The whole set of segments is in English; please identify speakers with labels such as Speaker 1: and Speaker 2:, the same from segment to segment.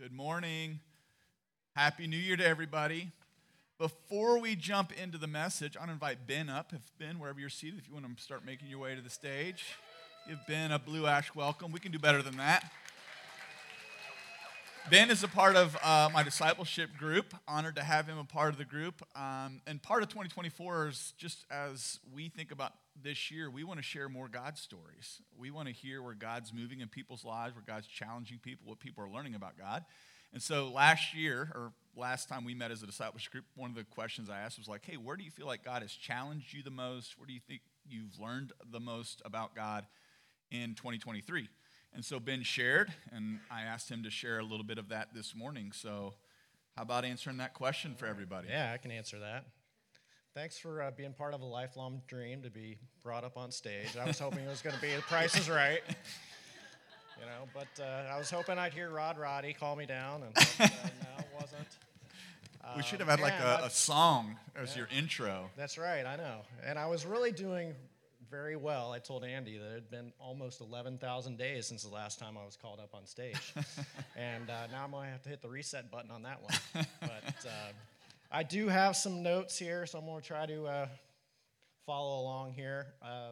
Speaker 1: Good morning. Happy New Year to everybody. Before we jump into the message, I want to invite Ben up. If Ben, wherever you're seated, if you want to start making your way to the stage, give Ben a blue ash welcome. We can do better than that. Ben is a part of uh, my discipleship group. Honored to have him a part of the group. Um, and part of 2024 is just as we think about this year, we want to share more God stories. We want to hear where God's moving in people's lives, where God's challenging people, what people are learning about God. And so last year, or last time we met as a discipleship group, one of the questions I asked was like, hey, where do you feel like God has challenged you the most? Where do you think you've learned the most about God in 2023? And so Ben shared, and I asked him to share a little bit of that this morning. So, how about answering that question for everybody?
Speaker 2: Yeah, I can answer that. Thanks for uh, being part of a lifelong dream to be brought up on stage. I was hoping it was going to be The Price is Right. You know, but uh, I was hoping I'd hear Rod Roddy call me down, and but, uh, no, it wasn't.
Speaker 1: we should have had like
Speaker 2: Um,
Speaker 1: a, a song as your intro.
Speaker 2: That's right, I know. And I was really doing very well. I told Andy that it had been almost 11,000 days since the last time I was called up on stage. and uh, now I'm going to have to hit the reset button on that one. But uh, I do have some notes here, so I'm going to try to uh, follow along here. Uh,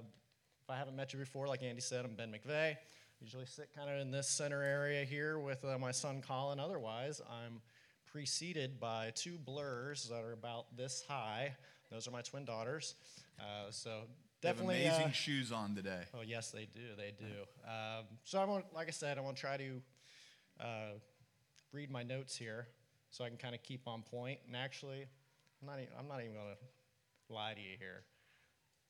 Speaker 2: if I haven't met you before, like Andy said, I'm Ben McVeigh. Usually sit kind of in this center area here with uh, my son Colin. Otherwise, I'm preceded by two blurs that are about this high. Those are my twin daughters. Uh, so
Speaker 1: They have
Speaker 2: definitely
Speaker 1: amazing
Speaker 2: uh,
Speaker 1: shoes on today.
Speaker 2: Oh yes, they do. They do. Um, so I want, like I said, I want to try to uh, read my notes here so I can kind of keep on point. And actually, I'm not. Even, I'm not even going to lie to you here.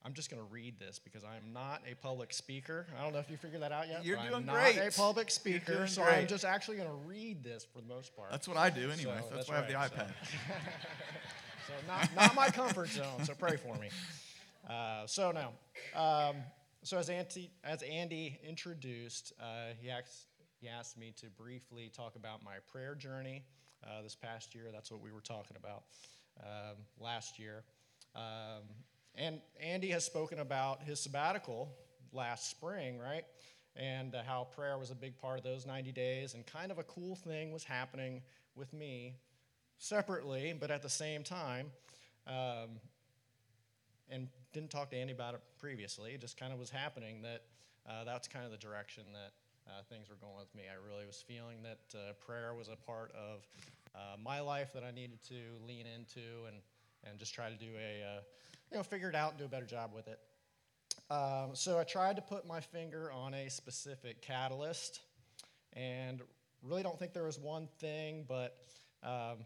Speaker 2: I'm just going to read this because I'm not a public speaker. I don't know if you figured that out yet.
Speaker 1: You're doing
Speaker 2: I'm not
Speaker 1: great.
Speaker 2: a public speaker, so
Speaker 1: great.
Speaker 2: I'm just actually going to read this for the most part.
Speaker 1: That's what I do anyway.
Speaker 2: So,
Speaker 1: that's,
Speaker 2: that's
Speaker 1: why I have the
Speaker 2: right,
Speaker 1: iPad.
Speaker 2: So not, not my comfort zone, so pray for me. Uh, so now, um, so as, Andy, as Andy introduced, uh, he, asked, he asked me to briefly talk about my prayer journey uh, this past year. That's what we were talking about um, last year. Um, and Andy has spoken about his sabbatical last spring, right? And uh, how prayer was a big part of those 90 days, and kind of a cool thing was happening with me separately, but at the same time. Um, and didn't talk to Andy about it previously. It just kind of was happening that uh, that's kind of the direction that uh, things were going with me. I really was feeling that uh, prayer was a part of uh, my life that I needed to lean into and, and just try to do a, uh, you know, figure it out and do a better job with it. Um, so I tried to put my finger on a specific catalyst, and really don't think there was one thing, but um,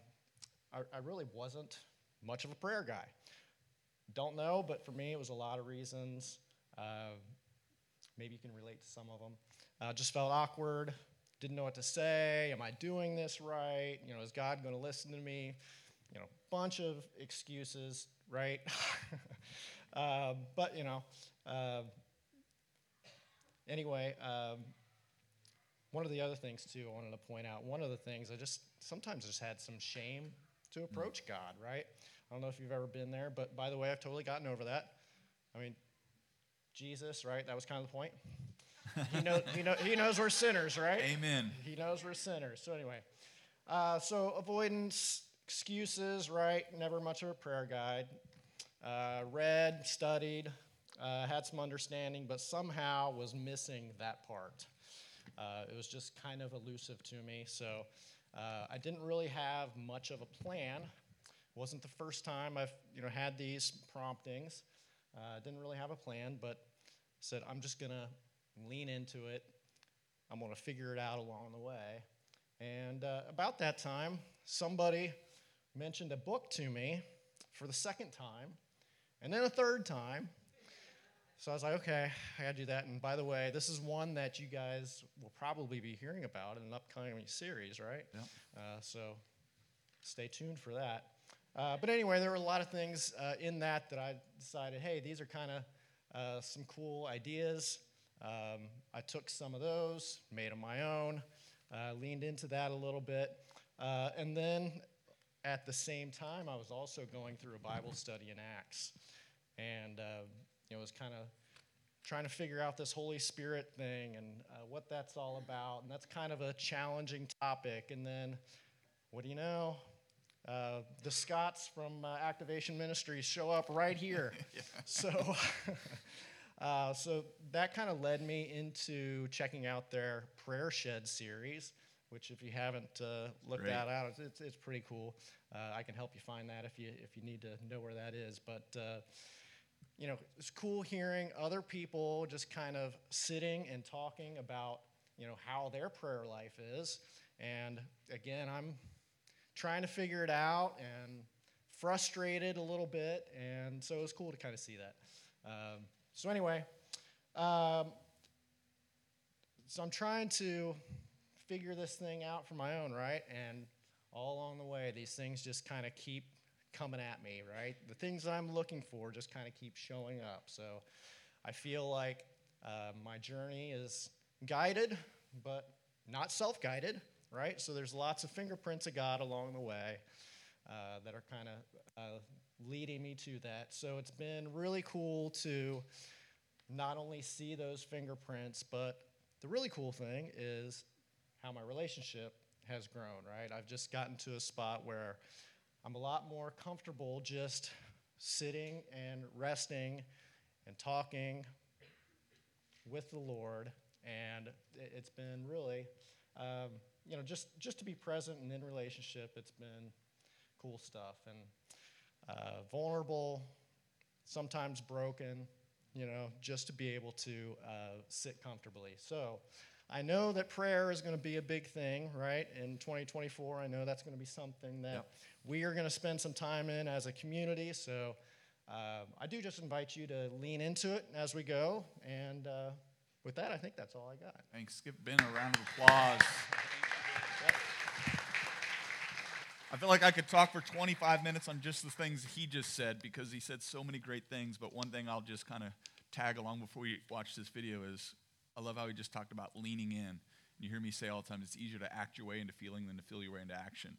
Speaker 2: I, I really wasn't much of a prayer guy. Don't know, but for me, it was a lot of reasons. Uh, maybe you can relate to some of them. Uh, just felt awkward, didn't know what to say. Am I doing this right? You know, is God going to listen to me? You know, bunch of excuses, right? uh, but you know, uh, anyway, um, one of the other things too, I wanted to point out. One of the things I just sometimes just had some shame to approach God, right? I don't know if you've ever been there, but by the way, I've totally gotten over that. I mean, Jesus, right? That was kind of the point. He, know, he, know, he knows we're sinners, right?
Speaker 1: Amen.
Speaker 2: He knows we're sinners. So, anyway, uh, so avoidance, excuses, right? Never much of a prayer guide. Uh, read, studied, uh, had some understanding, but somehow was missing that part. Uh, it was just kind of elusive to me. So, uh, I didn't really have much of a plan. wasn't the first time I've you know had these promptings. Uh, didn't really have a plan, but said I'm just gonna lean into it. I'm gonna figure it out along the way. And uh, about that time, somebody mentioned a book to me for the second time, and then a third time. So I was like, okay, I gotta do that. And by the way, this is one that you guys will probably be hearing about in an upcoming series, right?
Speaker 1: Yep.
Speaker 2: Uh, so stay tuned for that. Uh, but anyway, there were a lot of things uh, in that that I decided, hey, these are kind of uh, some cool ideas. Um, I took some of those, made them my own, uh, leaned into that a little bit. Uh, and then at the same time, I was also going through a Bible study in Acts. And uh, you know, it was kind of trying to figure out this Holy Spirit thing and uh, what that's all about. And that's kind of a challenging topic. And then, what do you know? Uh, the Scots from uh, Activation Ministries show up right here. So, uh, so that kind of led me into checking out their Prayer Shed series, which, if you haven't uh, looked
Speaker 1: Great.
Speaker 2: that out, it's, it's, it's pretty cool. Uh, I can help you find that if you if you need to know where that is. But uh, you know, it's cool hearing other people just kind of sitting and talking about you know how their prayer life is. And again, I'm trying to figure it out and frustrated a little bit, and so it was cool to kind of see that. Um, so anyway, um, so I'm trying to figure this thing out for my own, right? And all along the way, these things just kind of keep coming at me, right? The things that I'm looking for just kind of keep showing up. So I feel like uh, my journey is guided, but not self guided, right? So there's lots of fingerprints of God along the way uh, that are kind of uh, leading me to that. So it's been really cool to not only see those fingerprints, but the really cool thing is how my relationship has grown, right? I've just gotten to a spot where I'm a lot more comfortable just sitting and resting and talking with the Lord, and it- it's been really, um, you know, just just to be present and in relationship. It's been cool stuff and uh, vulnerable, sometimes broken, you know, just to be able to uh, sit comfortably. So. I know that prayer is going to be a big thing, right? In 2024, I know that's going to be something that
Speaker 1: Yep.
Speaker 2: we are going to spend some time in as a community. So um, I do just invite you to lean into it as we go. And uh, with that, I think that's all I got.
Speaker 1: Thanks. Give Ben a round of applause. I feel like I could talk for 25 minutes on just the things he just said because he said so many great things. But one thing I'll just kind of tag along before we watch this video is I love how he just talked about leaning in. You hear me say all the time it's easier to act your way into feeling than to feel your way into action.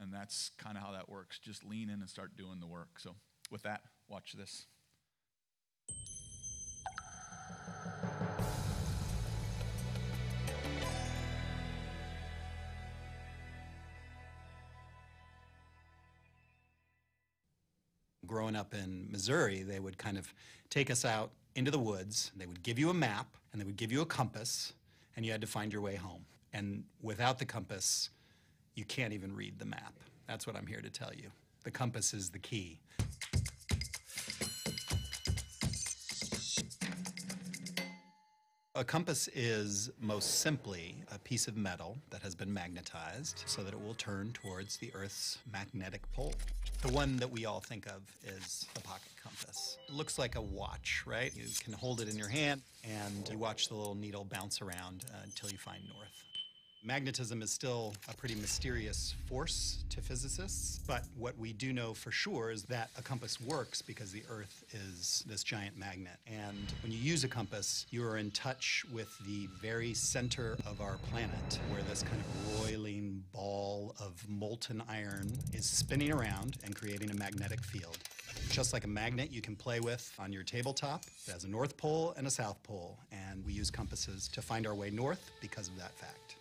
Speaker 1: And that's kind of how that works. Just lean in and start doing the work. So, with that, watch this.
Speaker 3: Growing up in Missouri, they would kind of take us out into the woods. They would give you a map and they would give you a compass, and you had to find your way home. And without the compass, you can't even read the map. That's what I'm here to tell you. The compass is the key. A compass is most simply a piece of metal that has been magnetized so that it will turn towards the Earth's magnetic pole. The one that we all think of is the pocket compass. It looks like a watch, right? You can hold it in your hand and you watch the little needle bounce around uh, until you find north. Magnetism is still a pretty mysterious force to physicists, but what we do know for sure is that a compass works because the Earth is this giant magnet. And when you use a compass, you are in touch with the very center of our planet, where this kind of roiling ball of molten iron is spinning around and creating a magnetic field. Just like a magnet you can play with on your tabletop, it has a North Pole and a South Pole, and we use compasses to find our way north because of that fact.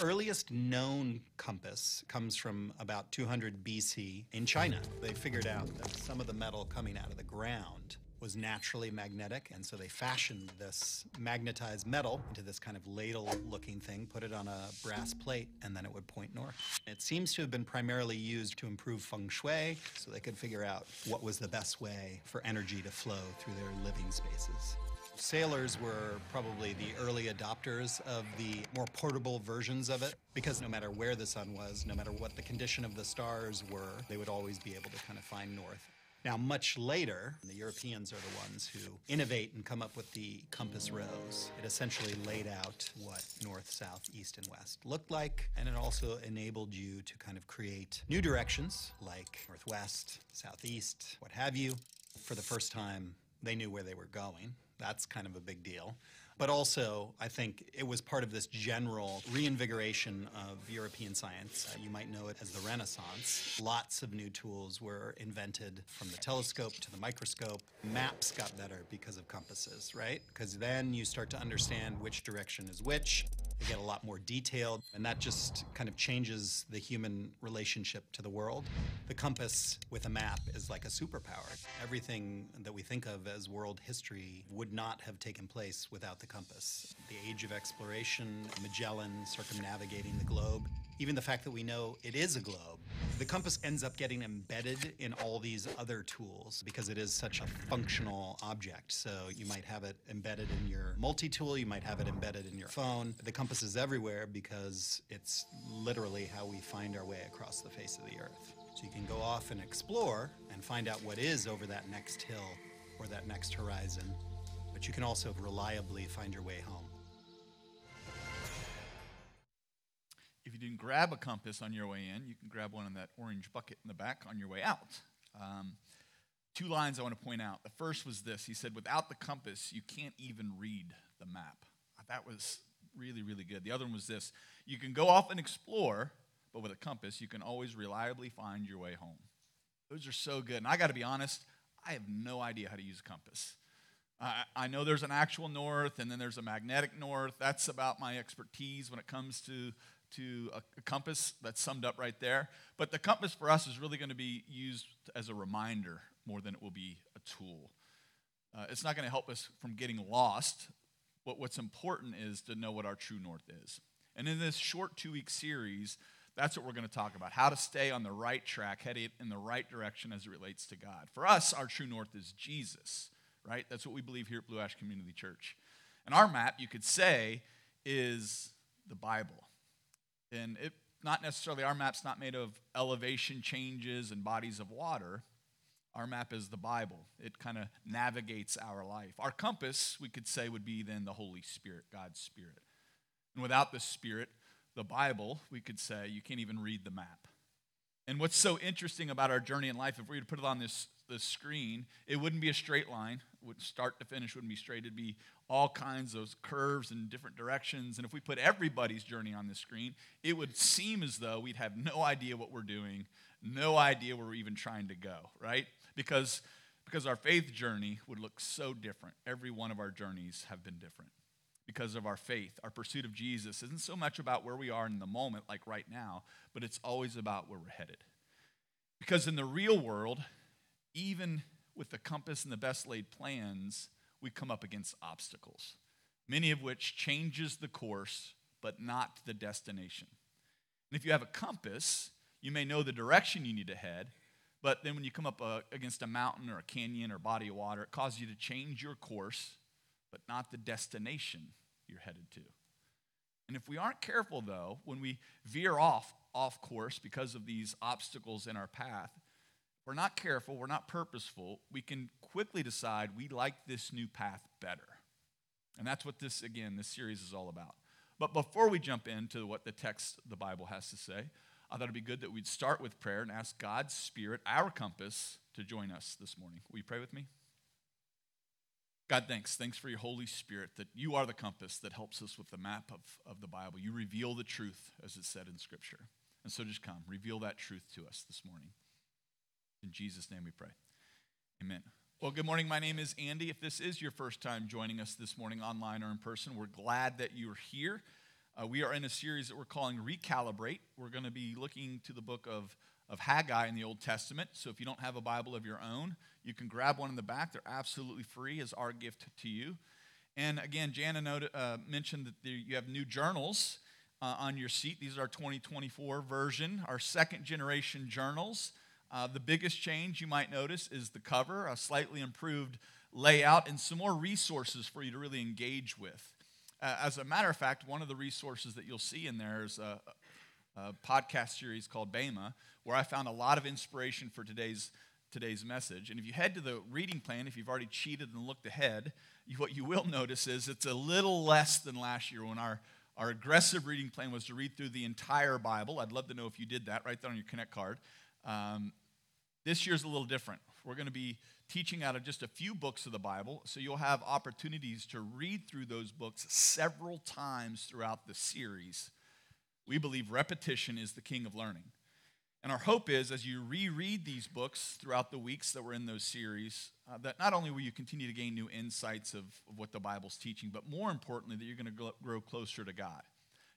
Speaker 3: Earliest known compass comes from about 200 BC in China. They figured out that some of the metal coming out of the ground was naturally magnetic, and so they fashioned this magnetized metal into this kind of ladle looking thing, put it on a brass plate, and then it would point north. It seems to have been primarily used to improve feng shui, so they could figure out what was the best way for energy to flow through their living spaces. Sailors were probably the early adopters of the more portable versions of it because no matter where the sun was, no matter what the condition of the stars were, they would always be able to kind of find north. Now, much later, the Europeans are the ones who innovate and come up with the compass rose. It essentially laid out what north, south, east, and west looked like, and it also enabled you to kind of create new directions like northwest, southeast, what have you. For the first time, they knew where they were going. That's kind of a big deal. But also, I think it was part of this general reinvigoration of European science. Uh, you might know it as the Renaissance. Lots of new tools were invented from the telescope to the microscope. Maps got better because of compasses, right? Because then you start to understand which direction is which. They get a lot more detailed, and that just kind of changes the human relationship to the world. The compass with a map is like a superpower. Everything that we think of as world history would not have taken place without the compass. The age of exploration, Magellan circumnavigating the globe, even the fact that we know it is a globe. The compass ends up getting embedded in all these other tools because it is such a functional object. So you might have it embedded in your multi tool, you might have it embedded in your phone. The compass is everywhere because it's literally how we find our way across the face of the earth. So you can go off and explore and find out what is over that next hill or that next horizon, but you can also reliably find your way home.
Speaker 1: You didn't grab a compass on your way in, you can grab one in that orange bucket in the back on your way out. Um, two lines I want to point out. The first was this He said, Without the compass, you can't even read the map. That was really, really good. The other one was this You can go off and explore, but with a compass, you can always reliably find your way home. Those are so good. And I got to be honest, I have no idea how to use a compass. I know there's an actual north and then there's a magnetic north. That's about my expertise when it comes to to a, a, compass that's summed up right there. But the compass for us is really going to be used as a reminder more than it will be a tool. Uh, it's not going to help us from getting lost. But what's important is to know what our true north is. And in this short two week series, that's what we're going to talk about how to stay on the right track, headed in the right direction as it relates to God. For us, our true north is Jesus, right? That's what we believe here at Blue Ash Community Church. And our map, you could say, is the Bible. And it, not necessarily, our map's not made of elevation changes and bodies of water. Our map is the Bible. It kind of navigates our life. Our compass, we could say, would be then the Holy Spirit, God's Spirit. And without the Spirit, the Bible, we could say, you can't even read the map. And what's so interesting about our journey in life, if we were to put it on this, this screen, it wouldn't be a straight line. Would start to finish wouldn't be straight. It'd be all kinds of curves in different directions. And if we put everybody's journey on the screen, it would seem as though we'd have no idea what we're doing, no idea where we're even trying to go, right? Because, because our faith journey would look so different. Every one of our journeys have been different because of our faith. Our pursuit of Jesus isn't so much about where we are in the moment, like right now, but it's always about where we're headed. Because in the real world, even with the compass and the best laid plans, we come up against obstacles, many of which changes the course, but not the destination. And if you have a compass, you may know the direction you need to head, but then when you come up uh, against a mountain or a canyon or body of water, it causes you to change your course, but not the destination you're headed to. And if we aren't careful, though, when we veer off off course because of these obstacles in our path, we're not careful, we're not purposeful, we can quickly decide we like this new path better. And that's what this, again, this series is all about. But before we jump into what the text the Bible has to say, I thought it'd be good that we'd start with prayer and ask God's Spirit, our compass, to join us this morning. Will you pray with me? God, thanks. Thanks for your Holy Spirit that you are the compass that helps us with the map of, of the Bible. You reveal the truth, as it's said in Scripture. And so just come, reveal that truth to us this morning. In Jesus' name we pray. Amen. Well, good morning. My name is Andy. If this is your first time joining us this morning online or in person, we're glad that you're here. Uh, we are in a series that we're calling Recalibrate. We're going to be looking to the book of, of Haggai in the Old Testament. So if you don't have a Bible of your own, you can grab one in the back. They're absolutely free as our gift to you. And again, Jana noted, uh, mentioned that you have new journals uh, on your seat. These are our 2024 version, our second generation journals. Uh, the biggest change you might notice is the cover, a slightly improved layout, and some more resources for you to really engage with. Uh, as a matter of fact, one of the resources that you'll see in there is a, a podcast series called Bema, where I found a lot of inspiration for today's today's message. And if you head to the reading plan, if you've already cheated and looked ahead, what you will notice is it's a little less than last year when our, our aggressive reading plan was to read through the entire Bible. I'd love to know if you did that right there on your Connect card. Um, This year's a little different. We're going to be teaching out of just a few books of the Bible, so you'll have opportunities to read through those books several times throughout the series. We believe repetition is the king of learning. And our hope is, as you reread these books throughout the weeks that we're in those series, uh, that not only will you continue to gain new insights of, of what the Bible's teaching, but more importantly, that you're going to grow closer to God.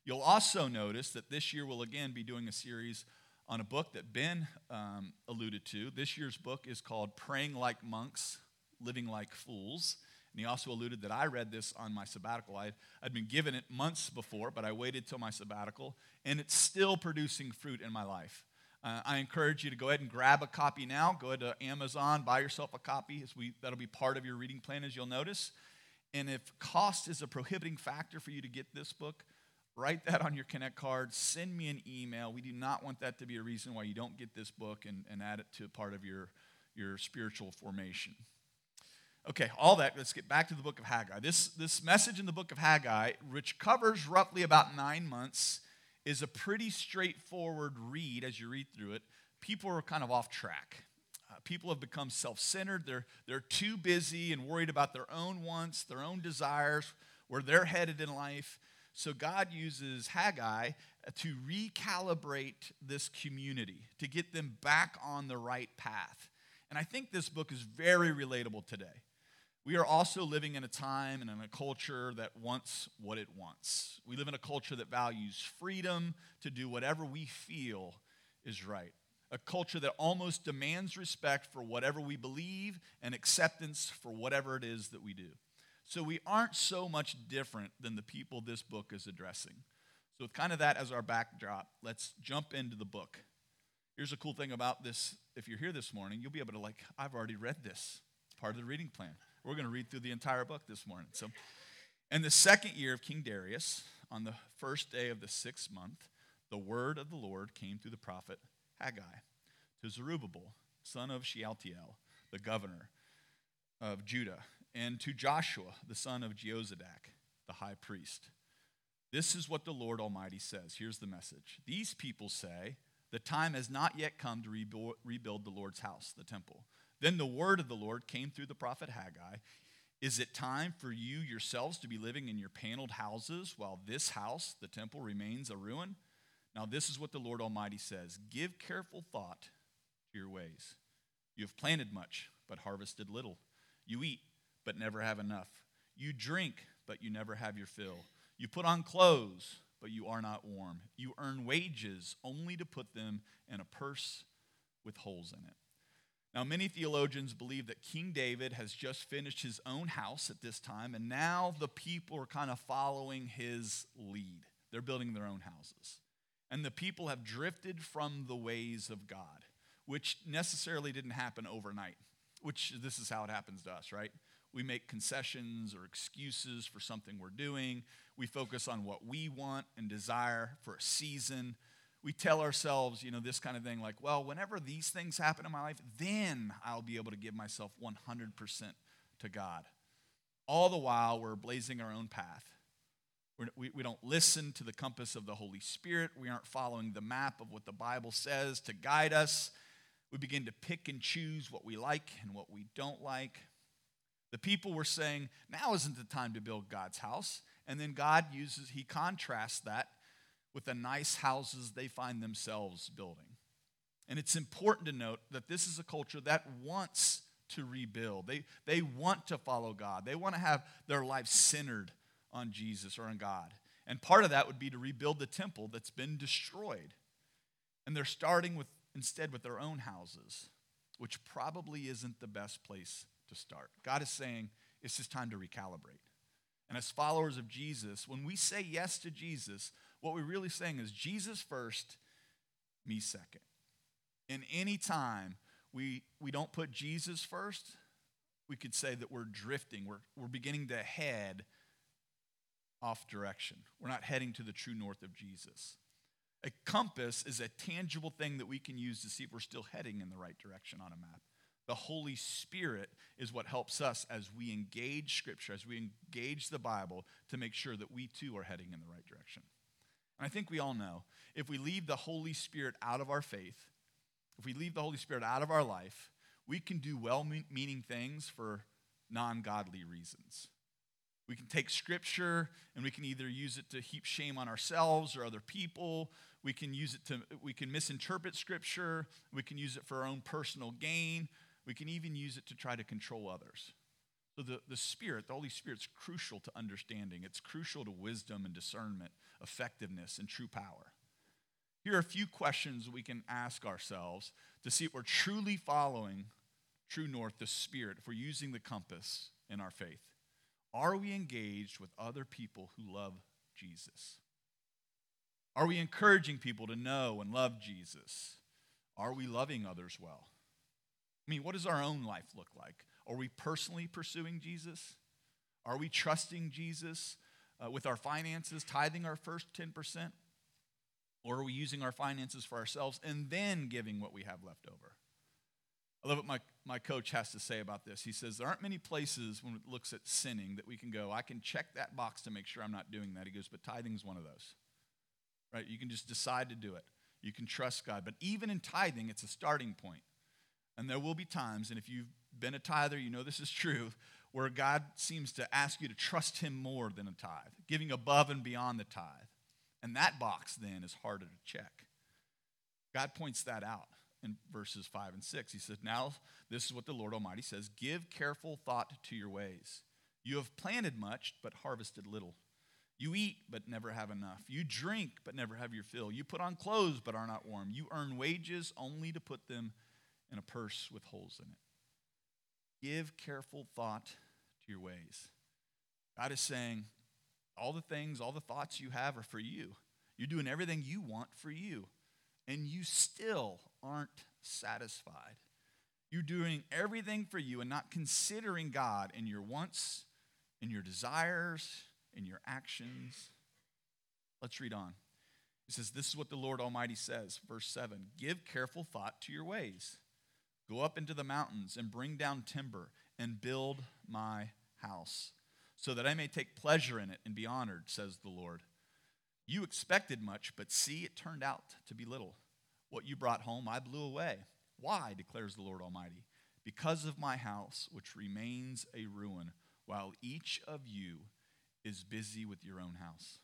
Speaker 1: You'll also notice that this year we'll again be doing a series on a book that Ben um, alluded to. This year's book is called Praying Like Monks, Living Like Fools. And he also alluded that I read this on my sabbatical. I, had been given it months before, but I waited till my sabbatical, and it's still producing fruit in my life. Uh, I encourage you to go ahead and grab a copy now. Go to Amazon, buy yourself a copy. As we, that'll be part of your reading plan, as you'll notice. And if cost is a prohibiting factor for you to get this book, Write that on your Connect card. Send me an email. We do not want that to be a reason why you don't get this book and, and add it to part of your, your spiritual formation. Okay, all that, let's get back to the book of Haggai. This, this message in the book of Haggai, which covers roughly about nine months, is a pretty straightforward read as you read through it. People are kind of off track. Uh, people have become self centered. They're, they're too busy and worried about their own wants, their own desires, where they're headed in life. So God uses Haggai uh, to recalibrate this community, to get them back on the right path. And I think this book is very relatable today. We are also living in a time and in a culture that wants what it wants. We live in a culture that values freedom to do whatever we feel is right. A culture that almost demands respect for whatever we believe and acceptance for whatever it is that we do. So we aren't so much different than the people this book is addressing. So, with kind of that as our backdrop, let's jump into the book. Here's a cool thing about this if you're here this morning, you'll be able to, like, I've already read this. It's part of the reading plan. We're going to read through the entire book this morning. So, in the second year of King Darius, on the first day of the sixth month, the word of the Lord came through the prophet Haggai to Zerubbabel, son of Shealtiel, the governor of Judah, and to Joshua, the son of Jehozadak, the high priest. This is what the Lord Almighty says. Here's the message. These people say, The time has not yet come to rebuild the Lord's house, the temple. Then the word of the Lord came through the prophet Haggai. Is it time for you yourselves to be living in your paneled houses while this house, the temple, remains a ruin? Now, this is what the Lord Almighty says Give careful thought to your ways. You have planted much, but harvested little. You eat, but never have enough. You drink, but you never have your fill. You put on clothes, but you are not warm. You earn wages only to put them in a purse with holes in it. Now, many theologians believe that King David has just finished his own house at this time, and now the people are kind of following his lead. They're building their own houses. And the people have drifted from the ways of God, which necessarily didn't happen overnight, which this is how it happens to us, right? We make concessions or excuses for something we're doing. We focus on what we want and desire for a season. We tell ourselves, you know, this kind of thing like, well, whenever these things happen in my life, then I'll be able to give myself 100% to God. All the while, we're blazing our own path. We, we don't listen to the compass of the Holy Spirit. We aren't following the map of what the Bible says to guide us. We begin to pick and choose what we like and what we don't like. The people were saying, now isn't the time to build God's house. And then God uses, he contrasts that with the nice houses they find themselves building. And it's important to note that this is a culture that wants to rebuild. They, they want to follow God. They want to have their life centered on Jesus or on God. And part of that would be to rebuild the temple that's been destroyed. And they're starting with instead with their own houses, which probably isn't the best place to start. God is saying it's just time to recalibrate. And as followers of Jesus, when we say yes to Jesus, what we're really saying is Jesus first, me second. In any time we, we don't put Jesus first, we could say that we're drifting. We're, we're beginning to head off direction. We're not heading to the true north of Jesus. A compass is a tangible thing that we can use to see if we're still heading in the right direction on a map. The Holy Spirit is what helps us as we engage Scripture, as we engage the Bible, to make sure that we too are heading in the right direction. And I think we all know if we leave the Holy Spirit out of our faith, if we leave the Holy Spirit out of our life, we can do well meaning things for non godly reasons. We can take scripture and we can either use it to heap shame on ourselves or other people. We can use it to, we can misinterpret scripture. We can use it for our own personal gain. We can even use it to try to control others. So the, the Spirit, the Holy Spirit's crucial to understanding. It's crucial to wisdom and discernment, effectiveness, and true power. Here are a few questions we can ask ourselves to see if we're truly following true north, the Spirit, if we're using the compass in our faith. Are we engaged with other people who love Jesus? Are we encouraging people to know and love Jesus? Are we loving others well? I mean, what does our own life look like? Are we personally pursuing Jesus? Are we trusting Jesus uh, with our finances, tithing our first 10%? Or are we using our finances for ourselves and then giving what we have left over? I love what my, my coach has to say about this. He says, There aren't many places when it looks at sinning that we can go, I can check that box to make sure I'm not doing that. He goes, But tithing's one of those. Right? You can just decide to do it. You can trust God. But even in tithing, it's a starting point. And there will be times, and if you've been a tither, you know this is true, where God seems to ask you to trust Him more than a tithe, giving above and beyond the tithe. And that box then is harder to check. God points that out in verses 5 and 6. He says, Now, this is what the Lord Almighty says Give careful thought to your ways. You have planted much, but harvested little. You eat, but never have enough. You drink, but never have your fill. You put on clothes, but are not warm. You earn wages only to put them in a purse with holes in it. Give careful thought to your ways. God is saying, all the things, all the thoughts you have are for you. You're doing everything you want for you, and you still aren't satisfied. You're doing everything for you and not considering God in your wants, in your desires, in your actions. Let's read on. It says, This is what the Lord Almighty says, verse 7 Give careful thought to your ways. Go up into the mountains and bring down timber and build my house, so that I may take pleasure in it and be honored, says the Lord. You expected much, but see, it turned out to be little. What you brought home, I blew away. Why, declares the Lord Almighty? Because of my house, which remains a ruin, while each of you is busy with your own house.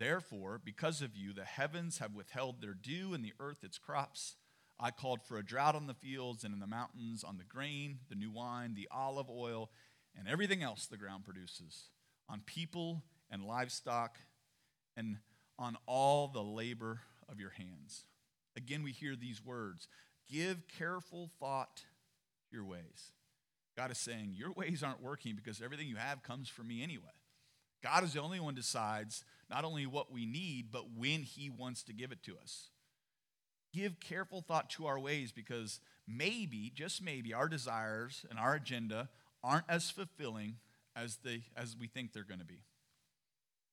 Speaker 1: Therefore, because of you, the heavens have withheld their dew and the earth its crops. I called for a drought on the fields and in the mountains, on the grain, the new wine, the olive oil, and everything else the ground produces, on people and livestock, and on all the labor of your hands. Again, we hear these words Give careful thought to your ways. God is saying, Your ways aren't working because everything you have comes from me anyway. God is the only one decides not only what we need, but when He wants to give it to us give careful thought to our ways because maybe, just maybe, our desires and our agenda aren't as fulfilling as, they, as we think they're going to be.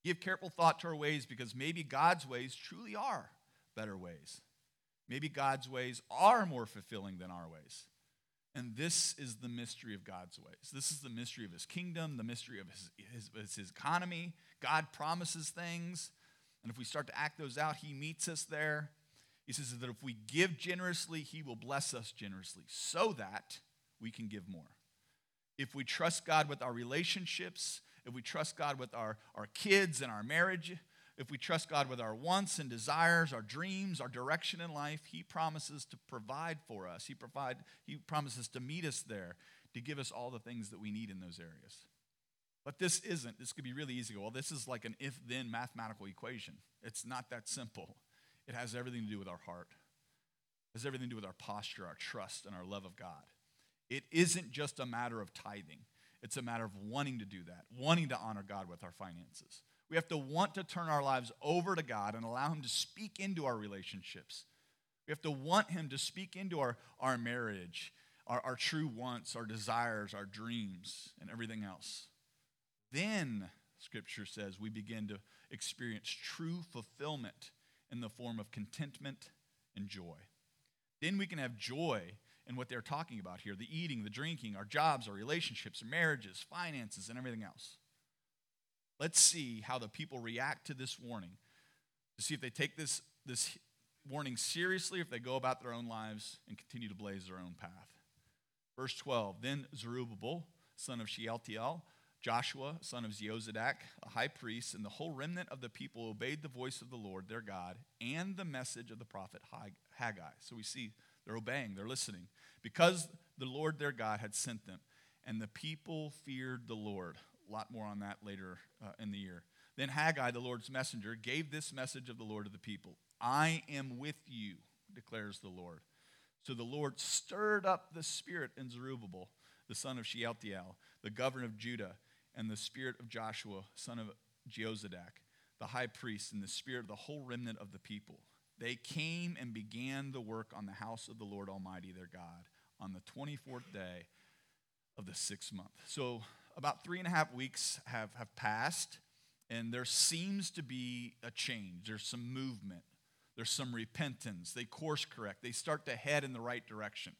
Speaker 1: Give careful thought to our ways because maybe God's ways truly are better ways. Maybe God's ways are more fulfilling than our ways. And this is the mystery of God's ways. This is the mystery of his kingdom, the mystery of his, his, his, economy. God promises things. And if we start to act those out, he meets us there. He says that if we give generously, He will bless us generously so that we can give more. If we trust God with our relationships, if we trust God with our, our kids and our marriage, if we trust God with our wants and desires, our dreams, our direction in life, He promises to provide for us. He, provide, he promises to meet us there, to give us all the things that we need in those areas. But this isn't. This could be really easy. Well, this is like an if then mathematical equation. It's not that simple. It has everything to do with our heart. It has everything to do with our posture, our trust, and our love of God. It isn't just a matter of tithing. It's a matter of wanting to do that, wanting to honor God with our finances. We have to want to turn our lives over to God and allow Him to speak into our relationships. We have to want Him to speak into our, our marriage, our, our true wants, our desires, our dreams, and everything else. Then, Scripture says, we begin to experience true fulfillment in the form of contentment and joy. Then we can have joy in what they're talking about here the eating, the drinking, our jobs, our relationships, our marriages, finances, and everything else. Let's see how the people react to this warning to see if they take this, this warning seriously if they go about their own lives and continue to blaze their own path. Verse 12 Then Zerubbabel, son of Shealtiel, Joshua, son of Jehozadak, a high priest, and the whole remnant of the people obeyed the voice of the Lord their God and the message of the prophet Haggai. So we see they're obeying, they're listening, because the Lord their God had sent them. And the people feared the Lord. A lot more on that later uh, in the year. Then Haggai, the Lord's messenger, gave this message of the Lord to the people I am with you, declares the Lord. So the Lord stirred up the spirit in Zerubbabel, the son of Shealtiel, the governor of Judah and the spirit of Joshua, son of Jehozadak, the high priest, and the spirit of the whole remnant of the people. They came and began the work on the house of the Lord Almighty their God on the 24th day of the sixth month. So, about three and a half weeks have, have passed, and there seems to be a change. There's some movement, there's some repentance. They course correct, they start to head in the right direction.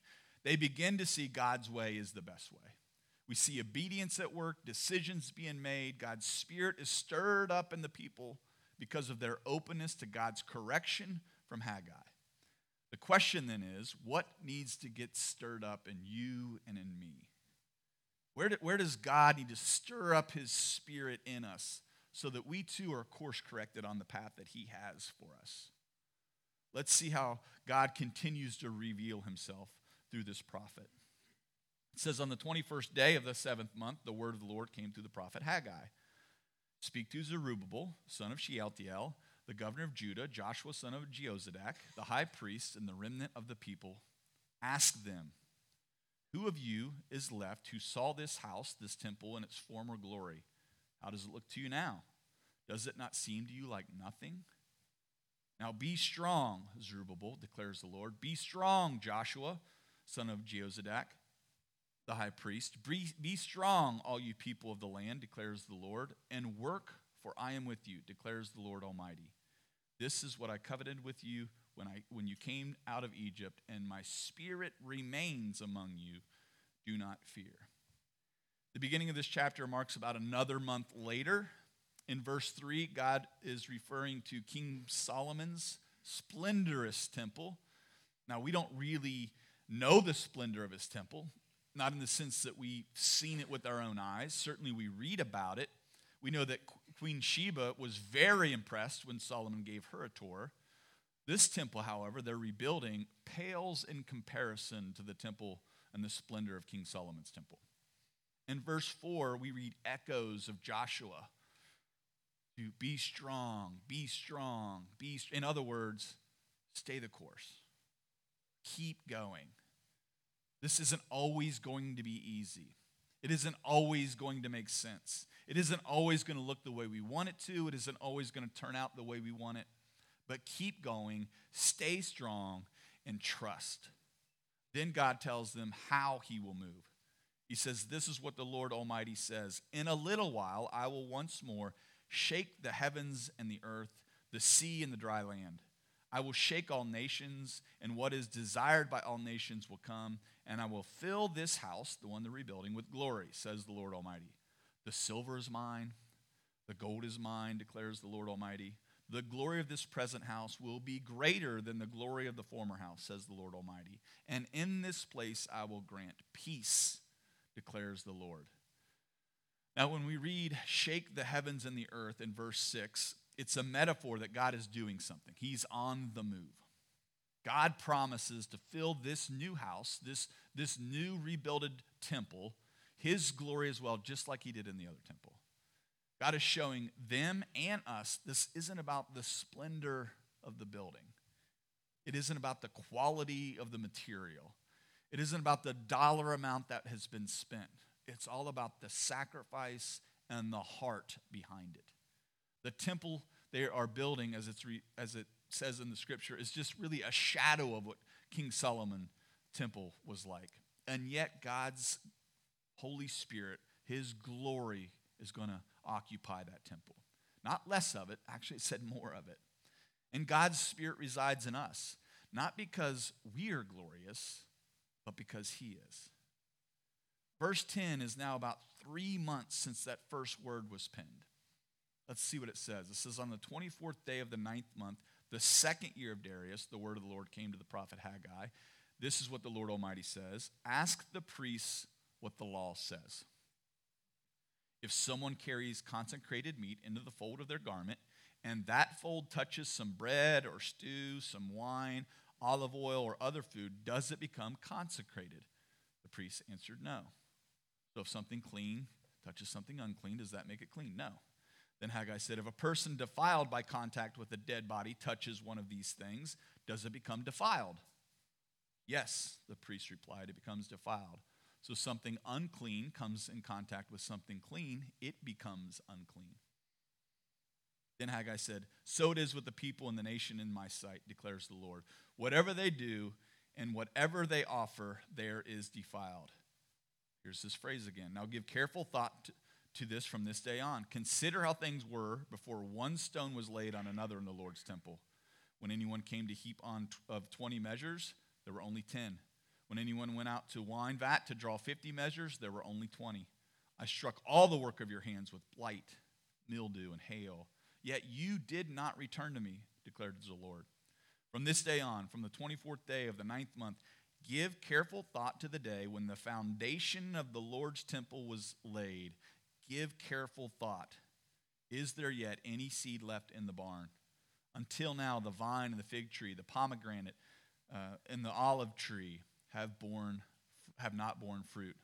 Speaker 1: They begin to see God's way is the best way. We see obedience at work, decisions being made. God's Spirit is stirred up in the people because of their openness to God's correction from Haggai. The question then is what needs to get stirred up in you and in me? Where, do, where does God need to stir up His Spirit in us so that we too are course corrected on the path that He has for us? Let's see how God continues to reveal Himself through this prophet. It says, On the 21st day of the seventh month, the word of the Lord came through the prophet Haggai. Speak to Zerubbabel, son of Shealtiel, the governor of Judah, Joshua, son of Jehozadak, the high priest, and the remnant of the people. Ask them, Who of you is left who saw this house, this temple, in its former glory? How does it look to you now? Does it not seem to you like nothing? Now be strong, Zerubbabel, declares the Lord. Be strong, Joshua, son of Jehozadak the high priest. Be strong, all you people of the land, declares the Lord, and work, for I am with you, declares the Lord Almighty. This is what I coveted with you when, I, when you came out of Egypt, and my spirit remains among you. Do not fear. The beginning of this chapter marks about another month later. In verse 3, God is referring to King Solomon's splendorous temple. Now, we don't really know the splendor of his temple not in the sense that we've seen it with our own eyes. Certainly, we read about it. We know that Queen Sheba was very impressed when Solomon gave her a tour. This temple, however, they're rebuilding, pales in comparison to the temple and the splendor of King Solomon's temple. In verse 4, we read echoes of Joshua to be strong, be strong, be. In other words, stay the course, keep going. This isn't always going to be easy. It isn't always going to make sense. It isn't always going to look the way we want it to. It isn't always going to turn out the way we want it. But keep going, stay strong, and trust. Then God tells them how he will move. He says, This is what the Lord Almighty says In a little while, I will once more shake the heavens and the earth, the sea and the dry land. I will shake all nations, and what is desired by all nations will come, and I will fill this house, the one they're rebuilding, with glory, says the Lord Almighty. The silver is mine, the gold is mine, declares the Lord Almighty. The glory of this present house will be greater than the glory of the former house, says the Lord Almighty. And in this place I will grant peace, declares the Lord. Now, when we read, shake the heavens and the earth in verse 6, it's a metaphor that God is doing something. He's on the move. God promises to fill this new house, this, this new rebuilded temple, his glory as well, just like he did in the other temple. God is showing them and us this isn't about the splendor of the building. It isn't about the quality of the material. It isn't about the dollar amount that has been spent. It's all about the sacrifice and the heart behind it. The temple they are building, as, it's re, as it says in the scripture, is just really a shadow of what King Solomon temple was like. And yet, God's Holy Spirit, His glory, is going to occupy that temple. Not less of it, actually, it said more of it. And God's Spirit resides in us, not because we are glorious, but because He is. Verse 10 is now about three months since that first word was penned. Let's see what it says. It says, On the 24th day of the ninth month, the second year of Darius, the word of the Lord came to the prophet Haggai. This is what the Lord Almighty says Ask the priests what the law says. If someone carries consecrated meat into the fold of their garment, and that fold touches some bread or stew, some wine, olive oil, or other food, does it become consecrated? The priest answered, No. So if something clean touches something unclean, does that make it clean? No. Then Haggai said, If a person defiled by contact with a dead body touches one of these things, does it become defiled? Yes, the priest replied, it becomes defiled. So something unclean comes in contact with something clean, it becomes unclean. Then Haggai said, So it is with the people and the nation in my sight, declares the Lord. Whatever they do and whatever they offer, there is defiled. Here's this phrase again. Now give careful thought to, to this from this day on. Consider how things were before one stone was laid on another in the Lord's temple. When anyone came to heap on t- of 20 measures, there were only 10. When anyone went out to wine vat to draw 50 measures, there were only 20. I struck all the work of your hands with blight, mildew, and hail Yet you did not return to me, declared the Lord. From this day on, from the 24th day of the ninth month, give careful thought to the day when the foundation of the Lord's temple was laid. Give careful thought. Is there yet any seed left in the barn? Until now, the vine and the fig tree, the pomegranate, uh, and the olive tree have borne, have not borne fruit.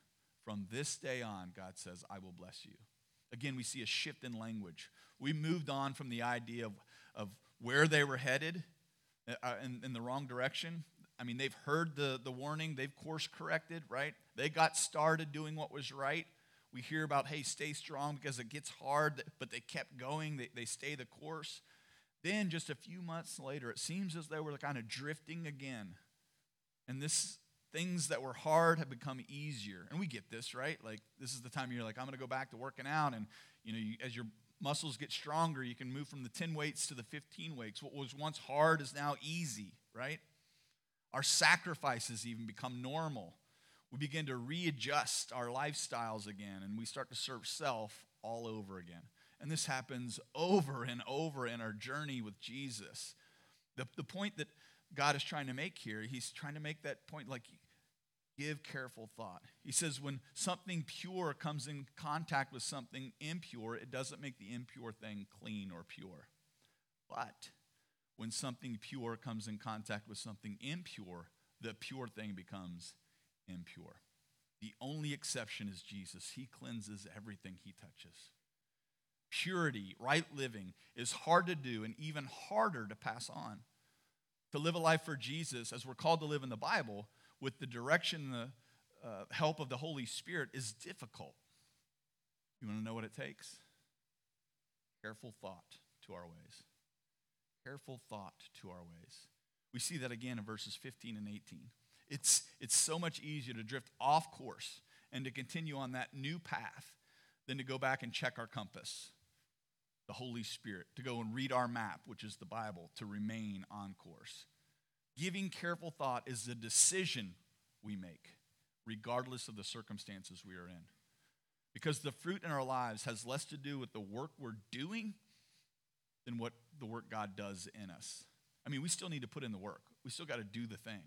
Speaker 1: From this day on, God says, I will bless you. Again, we see a shift in language. We moved on from the idea of, of where they were headed uh, in, in the wrong direction. I mean, they've heard the, the warning, they've course corrected, right? They got started doing what was right. We hear about, hey, stay strong because it gets hard, but they kept going, they, they stay the course. Then, just a few months later, it seems as though we're kind of drifting again. And this things that were hard have become easier. And we get this, right? Like, this is the time you're like, I'm going to go back to working out. And, you know, you, as your muscles get stronger, you can move from the 10 weights to the 15 weights. What was once hard is now easy, right? Our sacrifices even become normal. We begin to readjust our lifestyles again, and we start to serve self all over again. And this happens over and over in our journey with Jesus. The, the point that God is trying to make here, he's trying to make that point like give careful thought. He says when something pure comes in contact with something impure, it doesn't make the impure thing clean or pure. But when something pure comes in contact with something impure, the pure thing becomes impure. The only exception is Jesus. He cleanses everything he touches. Purity, right living, is hard to do and even harder to pass on. To live a life for Jesus, as we're called to live in the Bible, with the direction and the uh, help of the Holy Spirit is difficult. You want to know what it takes? Careful thought to our ways. Careful thought to our ways. We see that again in verses 15 and 18. It's, it's so much easier to drift off course and to continue on that new path than to go back and check our compass, the Holy Spirit, to go and read our map, which is the Bible, to remain on course. Giving careful thought is the decision we make, regardless of the circumstances we are in. Because the fruit in our lives has less to do with the work we're doing than what the work God does in us. I mean, we still need to put in the work, we still got to do the thing.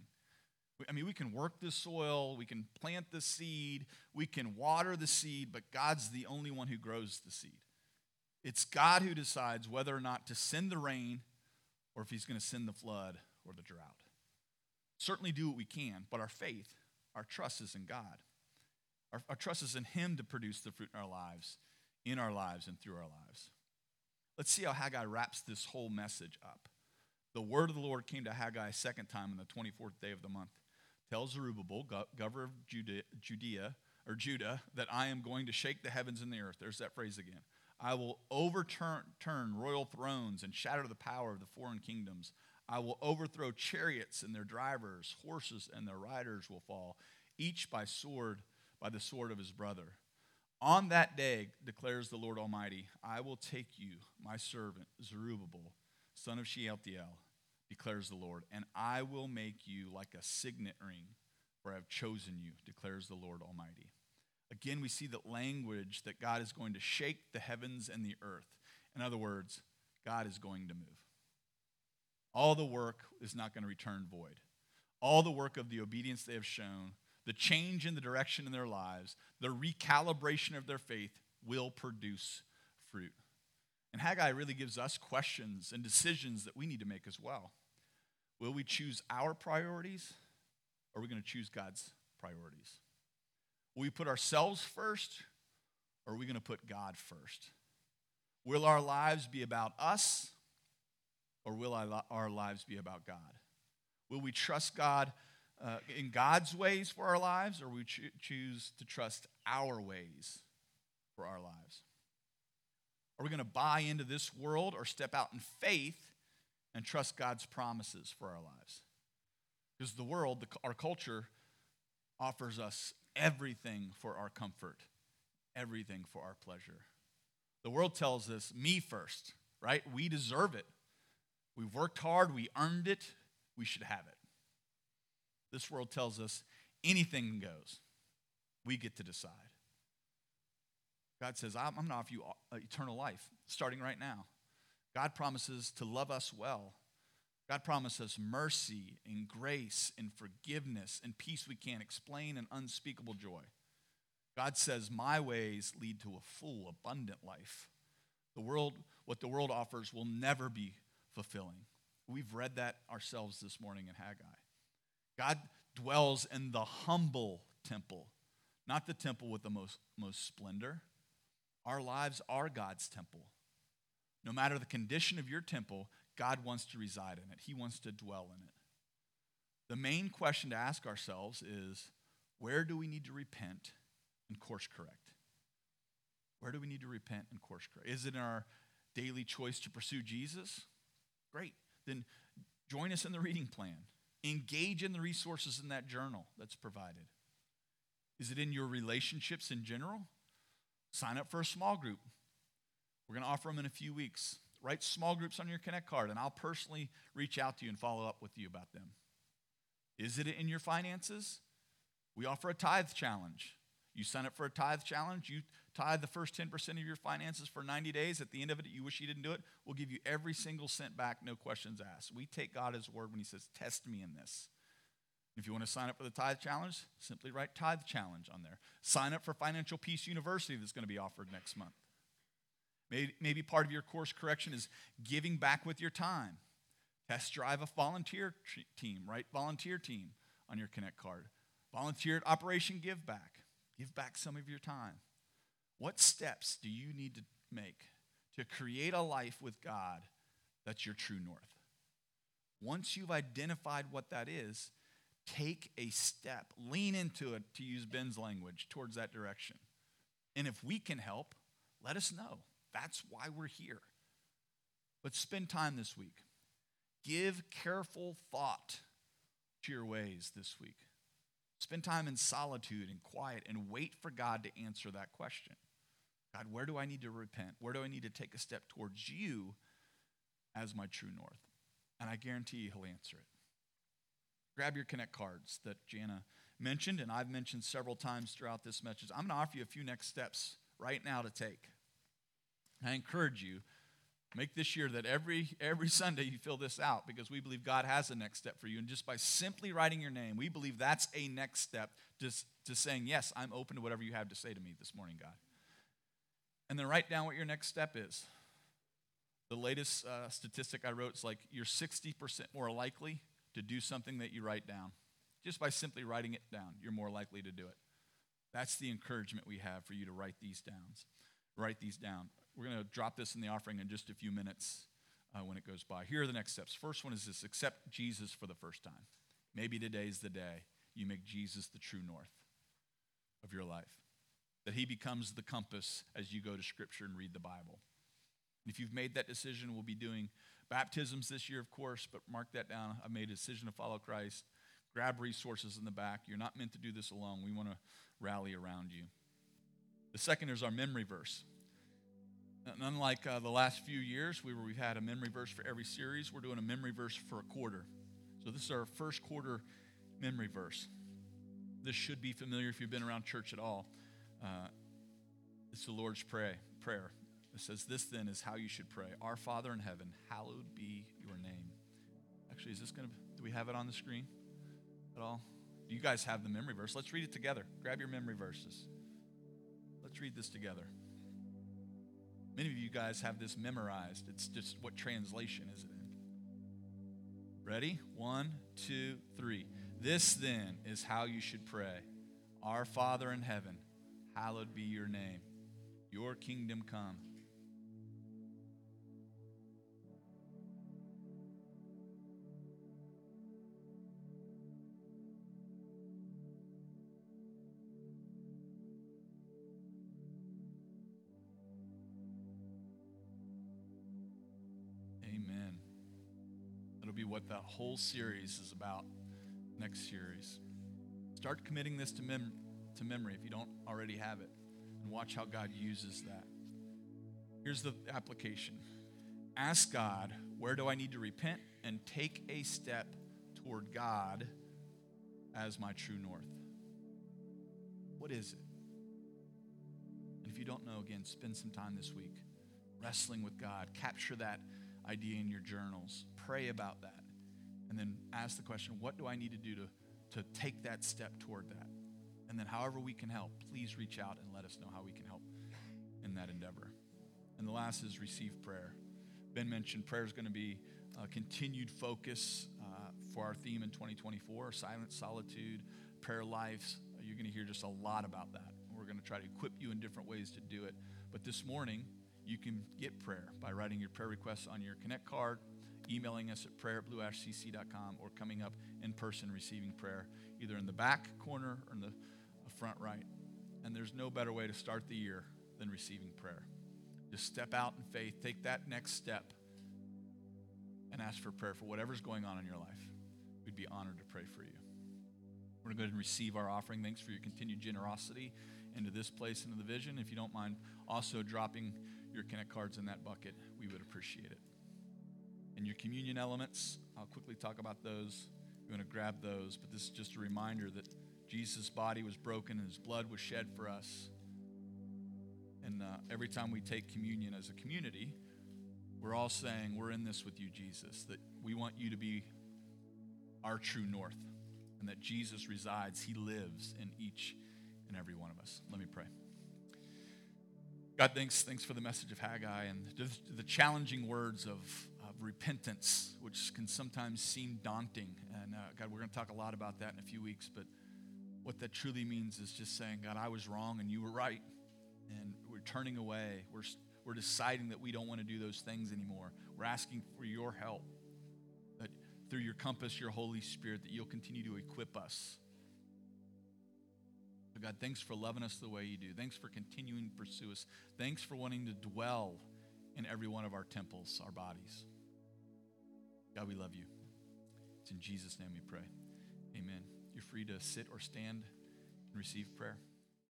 Speaker 1: I mean, we can work the soil, we can plant the seed, we can water the seed, but God's the only one who grows the seed. It's God who decides whether or not to send the rain or if he's going to send the flood or the drought. Certainly do what we can, but our faith, our trust is in God. Our, our trust is in Him to produce the fruit in our lives, in our lives, and through our lives. Let's see how Haggai wraps this whole message up. The word of the Lord came to Haggai a second time on the 24th day of the month. Tell Zerubbabel, governor of Judea, Judea, or Judah, that I am going to shake the heavens and the earth. There's that phrase again. I will overturn turn royal thrones and shatter the power of the foreign kingdoms. I will overthrow chariots and their drivers, horses and their riders will fall, each by sword, by the sword of his brother. On that day, declares the Lord Almighty, I will take you, my servant, Zerubbabel, son of Shealtiel, declares the Lord, and I will make you like a signet ring, for I have chosen you, declares the Lord Almighty. Again, we see that language that God is going to shake the heavens and the earth. In other words, God is going to move. All the work is not going to return void. All the work of the obedience they have shown, the change in the direction in their lives, the recalibration of their faith will produce fruit. And Haggai really gives us questions and decisions that we need to make as well. Will we choose our priorities or are we going to choose God's priorities? Will we put ourselves first or are we going to put God first? Will our lives be about us or will our lives be about God? Will we trust God uh, in God's ways for our lives or will we cho- choose to trust our ways for our lives? Are we going to buy into this world or step out in faith and trust God's promises for our lives? Because the world, our culture, offers us everything for our comfort, everything for our pleasure. The world tells us, me first, right? We deserve it. We've worked hard, we earned it, we should have it. This world tells us anything goes. We get to decide. God says, I'm, going to offer you uh, eternal life starting right now. God promises to love us well. God promises mercy and grace and forgiveness and peace we can't explain and unspeakable joy. God says, My ways lead to a full, abundant life. The world, what the world offers will never be fulfilling. We've read that ourselves this morning in Haggai. God dwells in the humble temple, not the temple with the most, most splendor. Our lives are God's temple. No matter the condition of your temple, God wants to reside in it, He wants to dwell in it. The main question to ask ourselves is where do we need to repent and course correct? Where do we need to repent and course correct? Is it in our daily choice to pursue Jesus? Great. Then join us in the reading plan. Engage in the resources in that journal that's provided. Is it in your relationships in general? Sign up for a small group. We're going to offer them in a few weeks. Write small groups on your Connect card, and I'll personally reach out to you and follow up with you about them. Is it in your finances? We offer a tithe challenge. You sign up for a tithe challenge, you tithe the first 10% of your finances for 90 days. At the end of it, you wish you didn't do it, we'll give you every single cent back, no questions asked. We take God as word when He says, Test me in this. If you want to sign up for the Tithe Challenge, simply write Tithe Challenge on there. Sign up for Financial Peace University that's going to be offered next month. Maybe, maybe part of your course correction is giving back with your time. Test drive a volunteer team, right? Volunteer team on your Connect card. Volunteer at Operation Give Back. Give back some of your time. What steps do you need to make to create a life with God that's your true north? Once you've identified what that is, take a step, lean into it, to use Ben's language, towards that direction. And if we can help, let us know. That's why we're here. But spend time this week. Give careful thought to your ways this week. Spend time in solitude and quiet and wait for God to answer that question. God, where do I need to repent? Where do I need to take a step towards you as my true north? And I guarantee you he'll answer it grab your Connect cards that Jana mentioned, and I've mentioned several times throughout this message. I'm going to offer you a few next steps right now to take. I encourage you, make this year that every, every Sunday you fill this out because we believe God has a next step for you. And just by simply writing your name, we believe that's a next step to, to saying, Yes, I'm open to whatever you have to say to me this morning, God. And then write down what your next step is. The latest uh, statistic I wrote is like you're 60% more likely to do something that you write down. Just by simply writing it down, you're more likely to do it. That's the encouragement we have for you to write these down. Write these down. We're going to drop this in the offering in just a few minutes uh, when it goes by. Here are the next steps. First one is this accept Jesus for the first time. Maybe today's the day you make Jesus the true north of your life, that he becomes the compass as you go to Scripture and read the Bible. And if you've made that decision, we'll be doing Baptisms this year, of course, but mark that down. I made a decision to follow Christ. Grab resources in the back. You're not meant to do this alone. We want to rally around you. The second is our memory verse. And unlike uh, the last few years, we were, we've had a memory verse for every series, we're doing a memory verse for a quarter. So this is our first quarter memory verse. This should be familiar if you've been around church at all. Uh, it's the Lord's pray, prayer. It says, This then is how you should pray Our Father in heaven, hallowed be your name. Actually, is this going to, do we have it on the screen at all? Do you guys have the memory verse? Let's read it together. Grab your memory verses. Let's read this together. Many of you guys have this memorized. It's just what translation is it in? Ready? One, two, three. This then is how you should pray Our Father in heaven, hallowed be your name. Your kingdom come. Amen. That'll be what that whole series is about next series. Start committing this to, mem- to memory if you don't already have it, and watch how God uses that. Here's the application Ask God, where do I need to repent? And take a step toward God as my true north. What is it? And if you don't know, again, spend some time this week wrestling with God. Capture that idea in your journals. Pray about that. And then ask the question what do I need to do to, to take that step toward that? And then, however we can help, please reach out and let us know how we can help in that endeavor. And the last is receive prayer. Ben mentioned prayer is going to be a continued focus uh, for our theme in 2024 silent solitude, prayer lives. You're going to hear just a lot about that. We're going to try to equip you in different ways to do it. But this morning, you can get prayer by writing your prayer requests on your Connect card, emailing us at prayer at blueashcc.com, or coming up in person receiving prayer, either in the back corner or in the front right. And there's no better way to start the year than receiving prayer. Just step out in faith, take that next step, and ask for prayer for whatever's going on in your life. We'd be honored to pray for you. We're going to go ahead and receive our offering. Thanks for your continued generosity into this place, into the vision. If you don't mind also dropping your Connect cards in that bucket, we would appreciate it. And your communion elements, I'll quickly talk about those. You want to grab those, but this is just a reminder that Jesus' body was broken and his blood was shed for us. And uh, every time we take communion as a community, we're all saying, We're in this with you, Jesus, that we want you to be our true north, and that Jesus resides, he lives in each and every one of us. Let me pray. God, thanks, thanks for the message of Haggai and the, challenging words of, of, repentance, which can sometimes seem daunting. And uh, God, we're going to talk a lot about that in a few weeks, but what that truly means is just saying, God, I was wrong and you were right. And we're turning away. We're, we're deciding that we don't want to do those things anymore. We're asking for your help, that through your compass, your Holy Spirit, that you'll continue to equip us but God, thanks for loving us the way you do. Thanks for continuing to pursue us. Thanks for wanting to dwell in every one of our temples, our bodies. God, we love you. It's in Jesus' name we pray. Amen. You're free to sit or stand and receive prayer.